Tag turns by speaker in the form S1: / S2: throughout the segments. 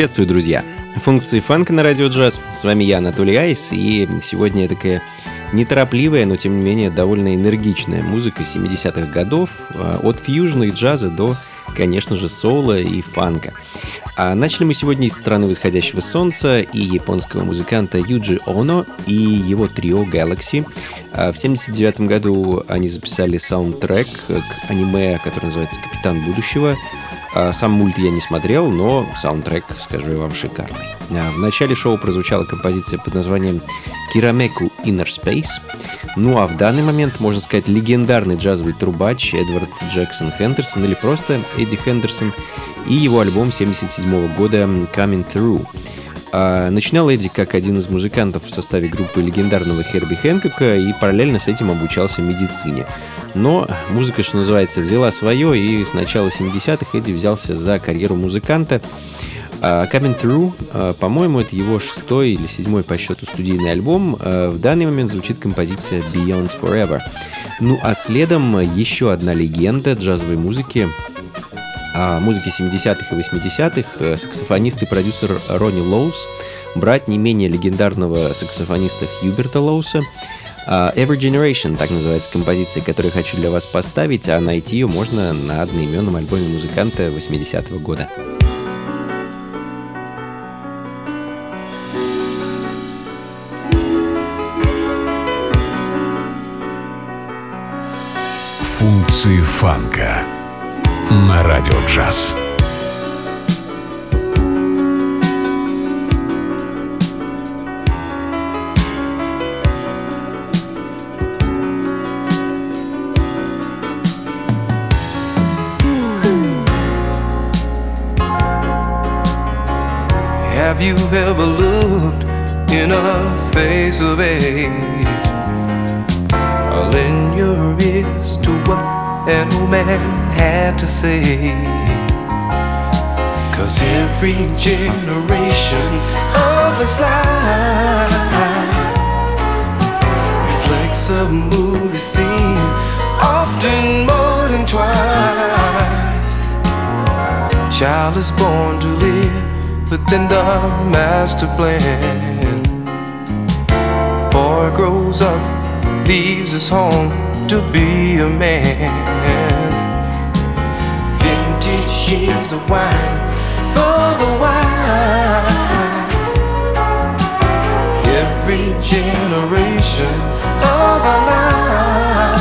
S1: Приветствую, друзья! Функции фанка на радио джаз. С вами я, Анатолий Айс, и сегодня такая Неторопливая, но тем не менее довольно энергичная музыка 70-х годов, э, от фьюжна джаза до, конечно же, соло и фанка. А начали мы сегодня из страны восходящего солнца и японского музыканта Юджи Оно и его трио Galaxy. А в 79 году они записали саундтрек к аниме, которое называется «Капитан будущего», а сам мульт я не смотрел, но саундтрек, скажу я вам, шикарный. А в начале шоу прозвучала композиция под названием «Кирамеку Inner Space». Ну а в данный момент, можно сказать, легендарный джазовый трубач Эдвард Джексон Хендерсон или просто Эдди Хендерсон и его альбом 77 года «Coming Through». А, начинал Эдди как один из музыкантов в составе группы легендарного Херби Хэнкока и параллельно с этим обучался медицине. Но музыка, что называется, взяла свое, и с начала 70-х Эдди взялся за карьеру музыканта. А, Coming Through, а, по-моему, это его шестой или седьмой по счету студийный альбом. В данный момент звучит композиция Beyond Forever. Ну а следом еще одна легенда джазовой музыки, музыки 70-х и 80-х, э, саксофонист и продюсер Ронни Лоус, брат не менее легендарного саксофониста Хьюберта Лоуса, Every Generation, так называется композиция, которую хочу для вас поставить, а найти ее можно на одноименном альбоме музыканта 80-го года.
S2: Функции фанка на радио джаз.
S3: Have you ever looked in a face of age? I'll lend your ears to what an old man had to say. Cause every generation of his life reflects a movie scene, often more than twice. Child is born to live within the master plan. Boy grows up, leaves his home to be a man. Vintage years of wine for the wise. Every generation of our lives.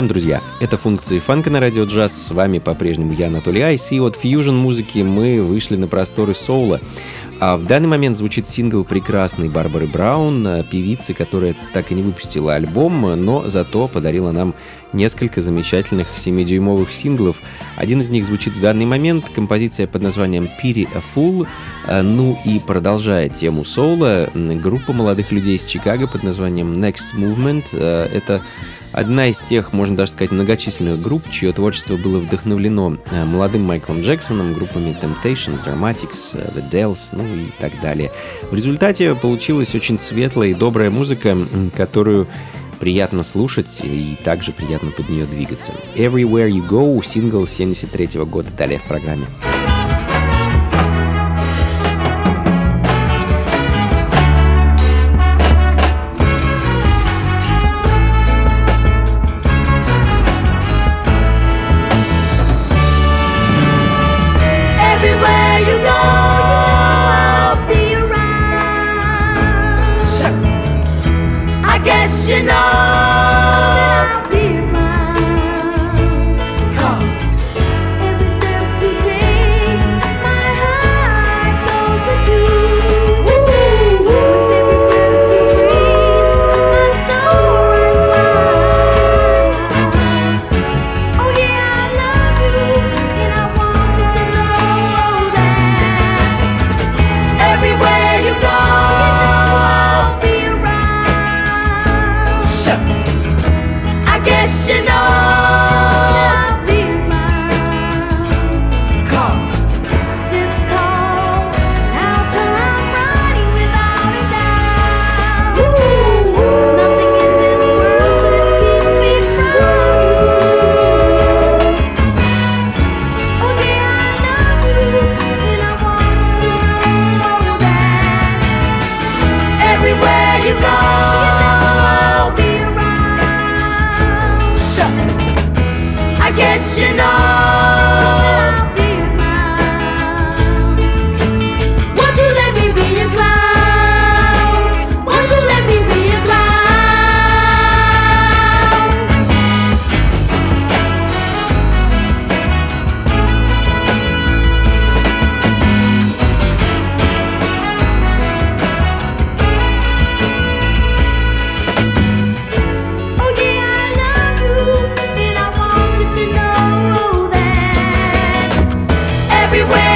S4: Продолжаем, друзья. Это функции фанка на радио джаз. С вами по-прежнему я, Анатолий Айс. И от фьюжн музыки мы вышли на просторы соула. А в данный момент звучит сингл прекрасной Барбары Браун, э, певицы, которая так и не выпустила альбом, но зато подарила нам несколько замечательных 7-дюймовых синглов. Один из них звучит в данный момент, композиция под названием «Pity a Fool». Э, ну и продолжая тему соула, группа молодых людей из Чикаго под названием Next Movement. Э, это Одна из тех, можно даже сказать, многочисленных групп, чье творчество было вдохновлено э, молодым Майклом Джексоном, группами Temptations, Dramatics, э, The Dells, ну и так далее. В результате получилась очень светлая и добрая музыка, которую приятно слушать и также приятно под нее двигаться. Everywhere You Go, сингл 73 -го года, далее в программе.
S1: original. everywhere.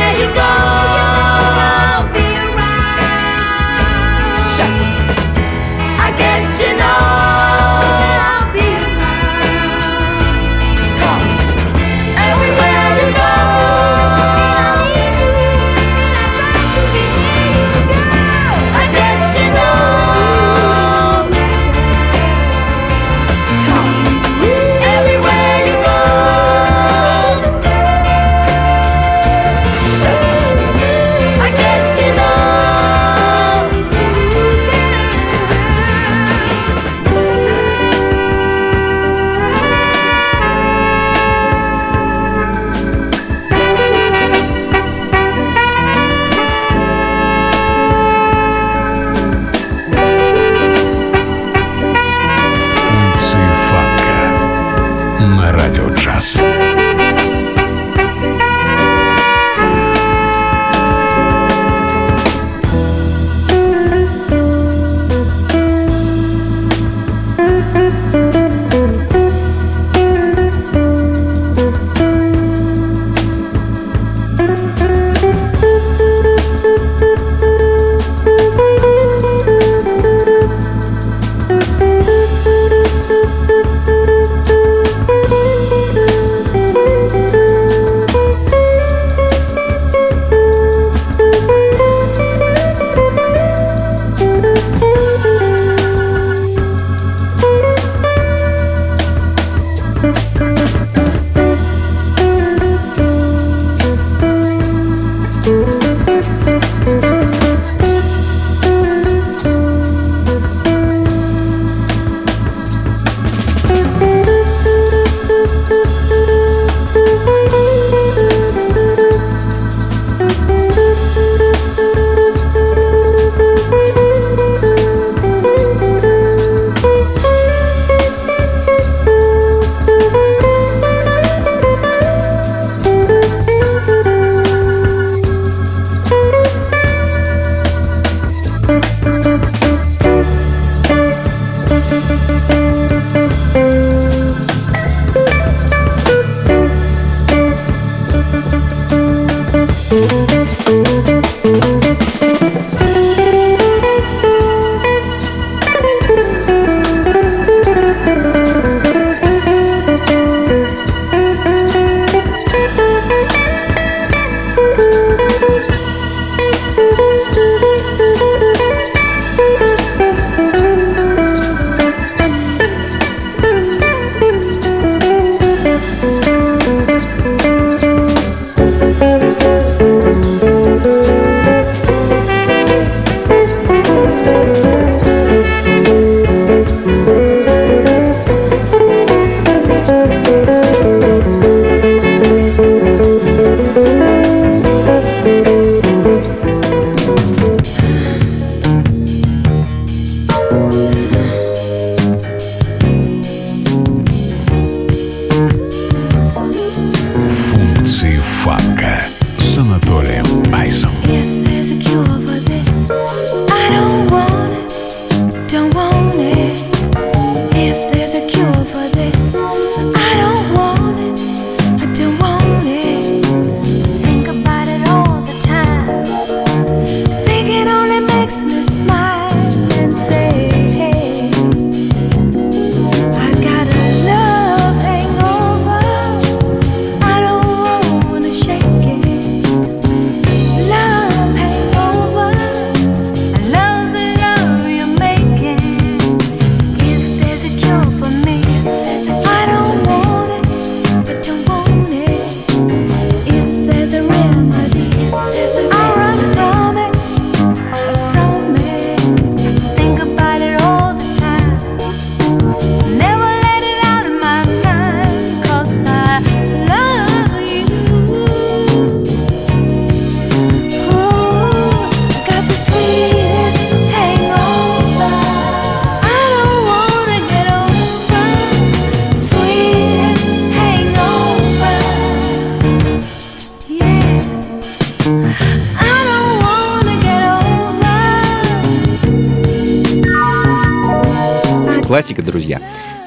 S1: Друзья.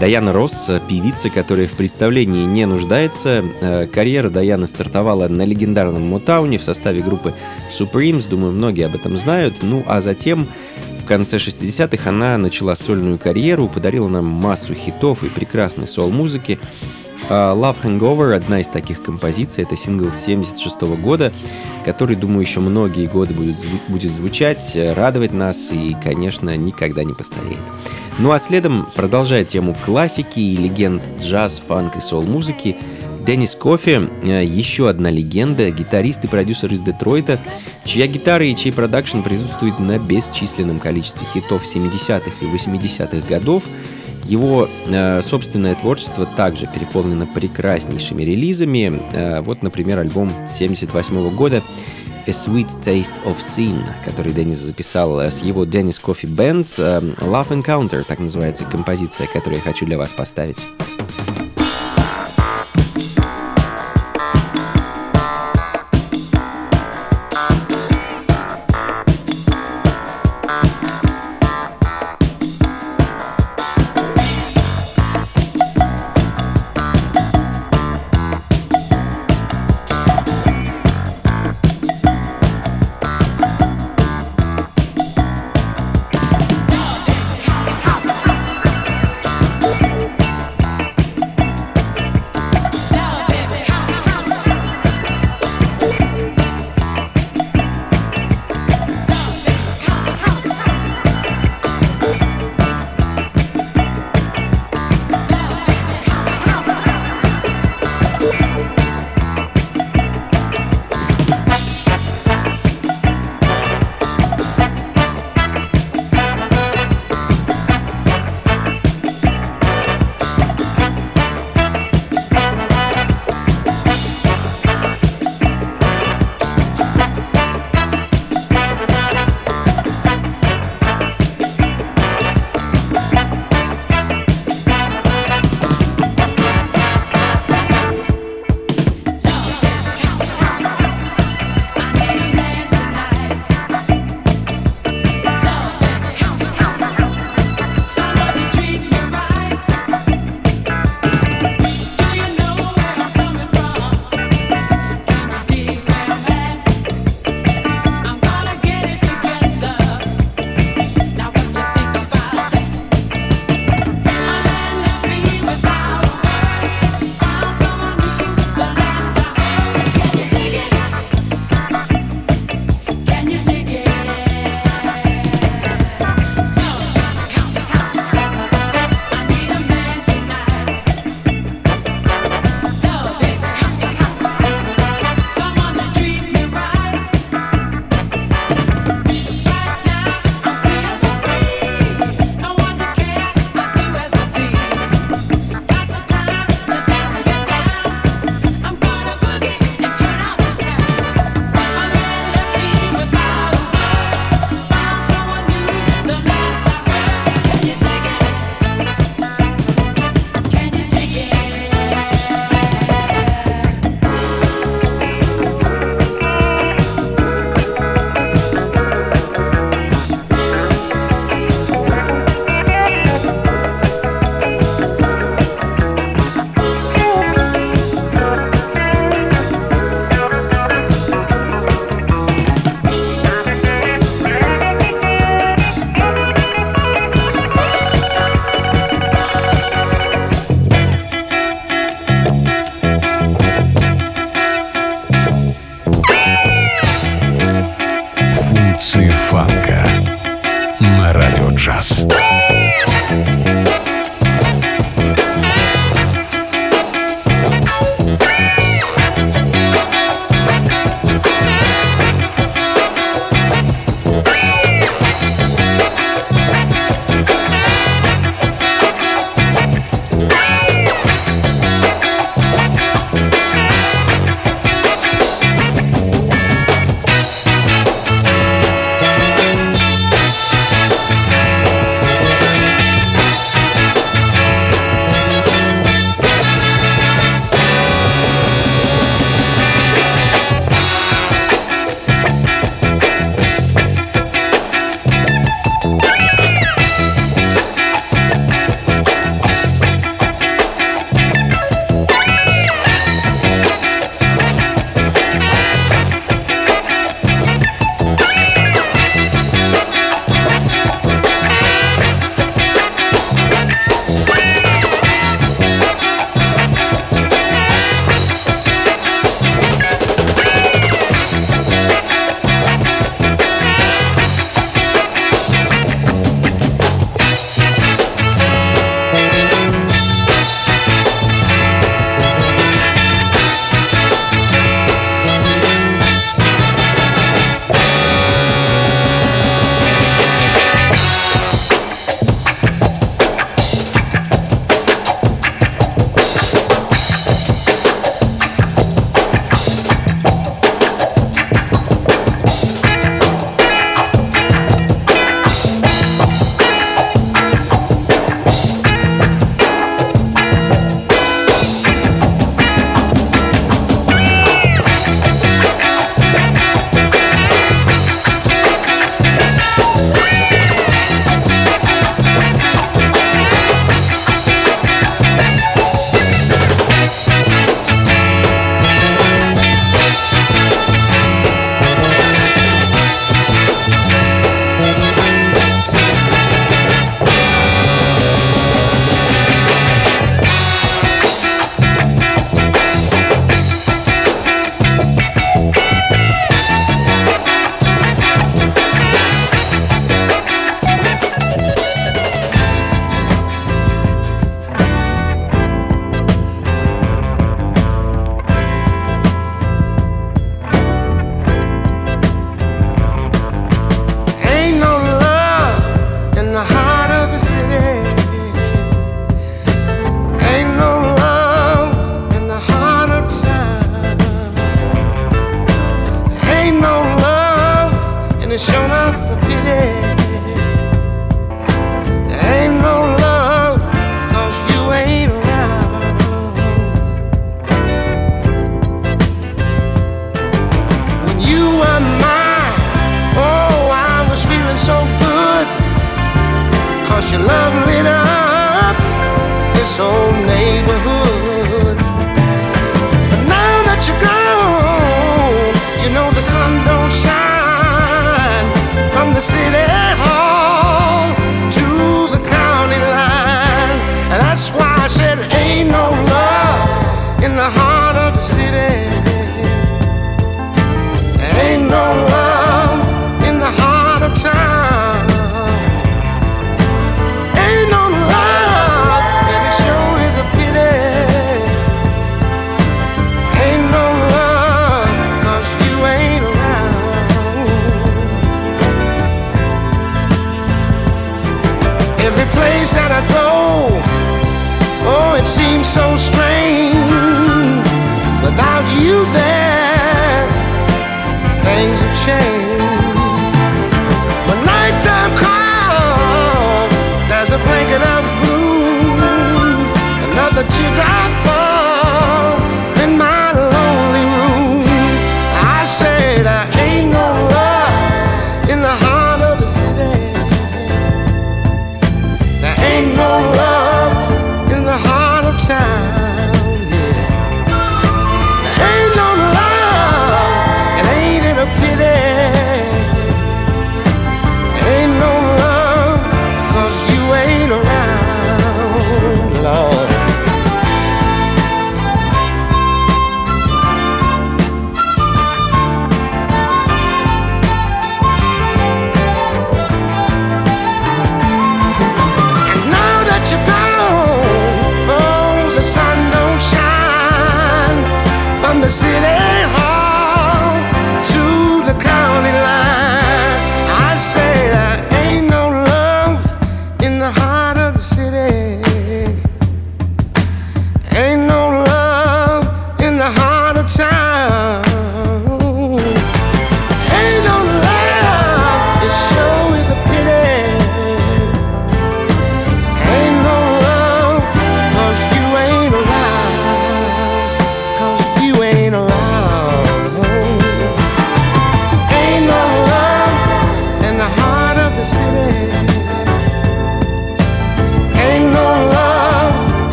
S1: Даяна Росс, певица, которая в представлении не нуждается. Э, карьера Даяны стартовала на легендарном Мотауне в составе группы Supremes, думаю, многие об этом знают. Ну, а затем в конце 60-х она начала сольную карьеру, подарила нам массу хитов и прекрасной сол-музыки. А, Love Hangover — одна из таких композиций, это сингл 76 года, который, думаю, еще многие годы будет, будет звучать, радовать нас и, конечно, никогда не постареет. Ну а следом, продолжая тему классики и легенд джаз, фанк и сол-музыки, Деннис Кофи, э, еще одна легенда, гитарист и продюсер из Детройта, чья гитара и чей продакшн присутствует на бесчисленном количестве хитов 70-х и 80-х годов. Его э, собственное творчество также переполнено прекраснейшими релизами. Э, вот, например, альбом 78 года A Sweet Taste of Sin, который Деннис записал с его Деннис Кофи Бенд. Love Encounter, так называется композиция, которую я хочу для вас поставить.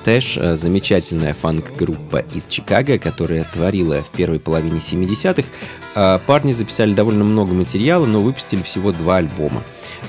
S1: Путин Стэш — замечательная фанк-группа из Чикаго, которая творила в первой половине 70-х. А Парни записали довольно много материала, но выпустили всего два альбома.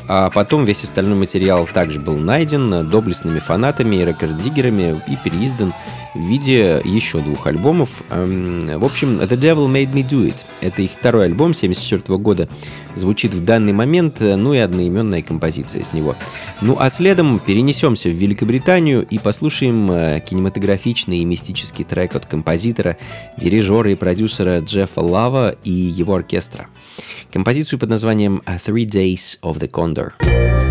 S1: А потом весь остальной материал также был найден доблестными фанатами и рекорддиггерами и переиздан в виде еще двух альбомов. Эм, В общем, The Devil Made Me Do It. Это их второй альбом 74 года. Звучит в данный момент, э, ну и одноименная композиция с него. Ну а следом перенесемся в Великобританию и послушаем э, кинематографичный и мистический трек от композитора, дирижера и продюсера Джеффа Лава и его оркестра. Композицию под названием Three Days of the Condor.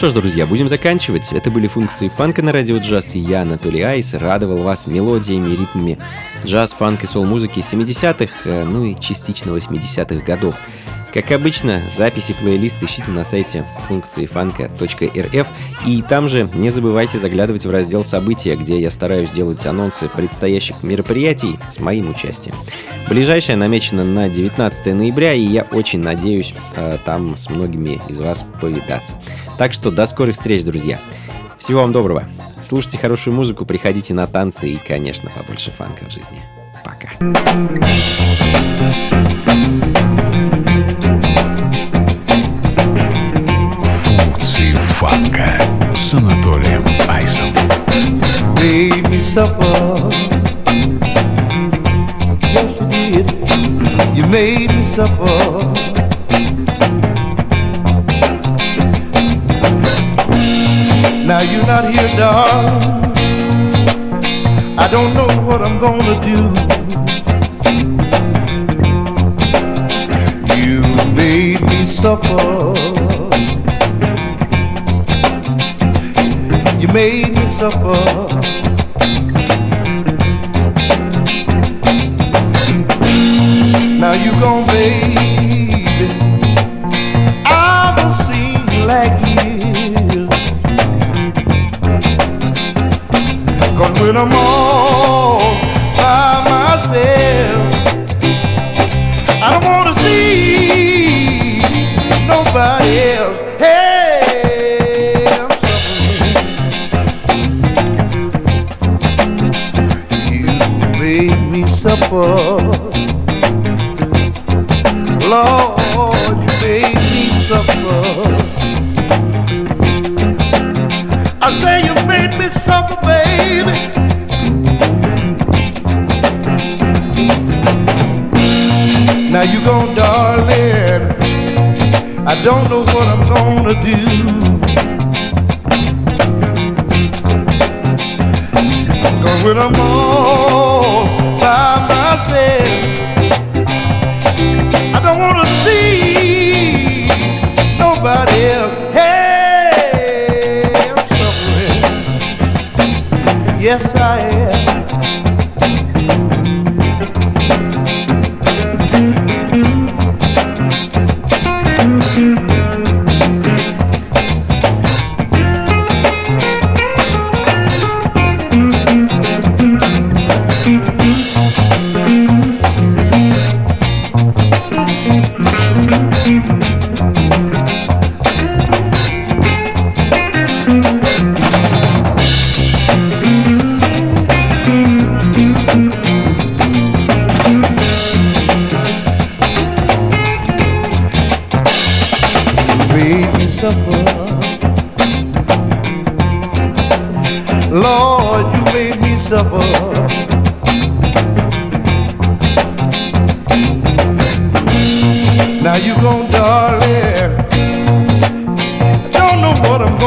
S1: Что ж, друзья, будем заканчивать. Это были функции фанка на радио джаз, и я, Анатолий Айс, радовал вас мелодиями, ритмами джаз, фанк и сол-музыки 70-х, э, ну и частично 80-х годов. Как обычно, записи плейлист ищите на сайте функции фанка.рф и там же не забывайте заглядывать в раздел «События», где я стараюсь делать анонсы предстоящих мероприятий с моим участием. Ближайшее намечено на 19 ноября, и я очень надеюсь э, там с многими из вас повидаться. Так что до скорых встреч, друзья! Всего вам доброго! Слушайте хорошую музыку, приходите на танцы и, конечно, побольше фанка в жизни. Пока!
S2: фанка с Анатолием Айсом.
S5: made me suffer. Yes, you did. You made me suffer. Now you're not here, darling. I don't know what I'm gonna do. You made me suffer. You made me suffer. Now you gone, baby. I will sing like you. Cause when I'm all for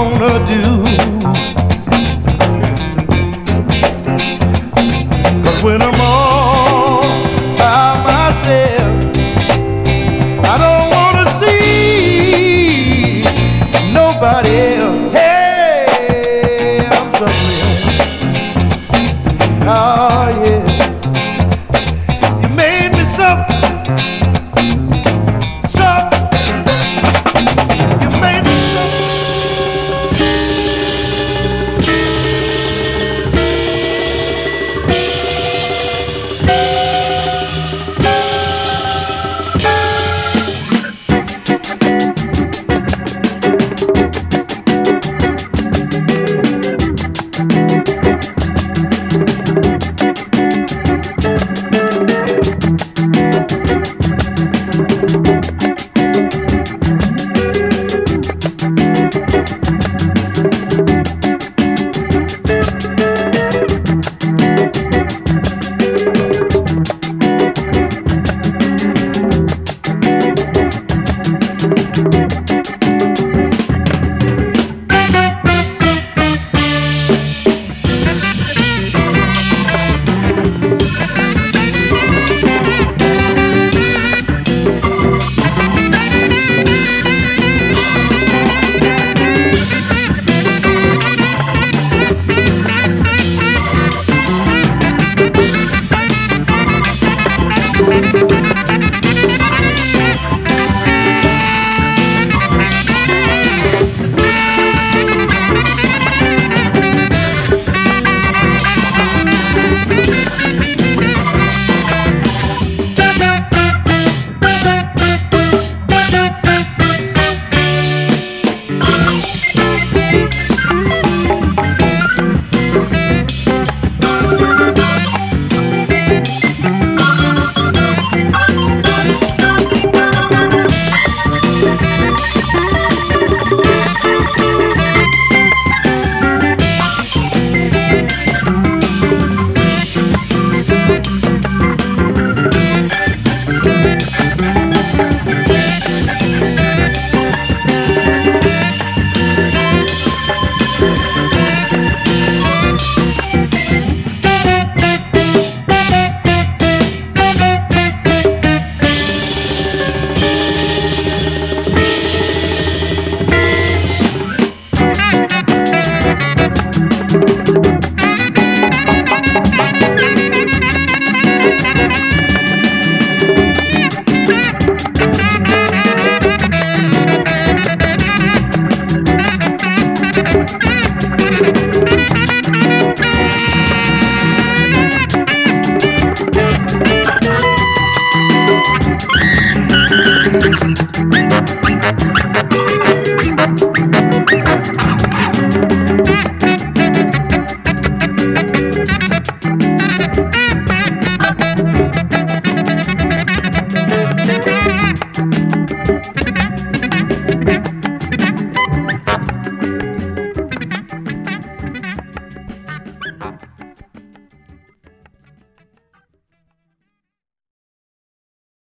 S5: gonna do.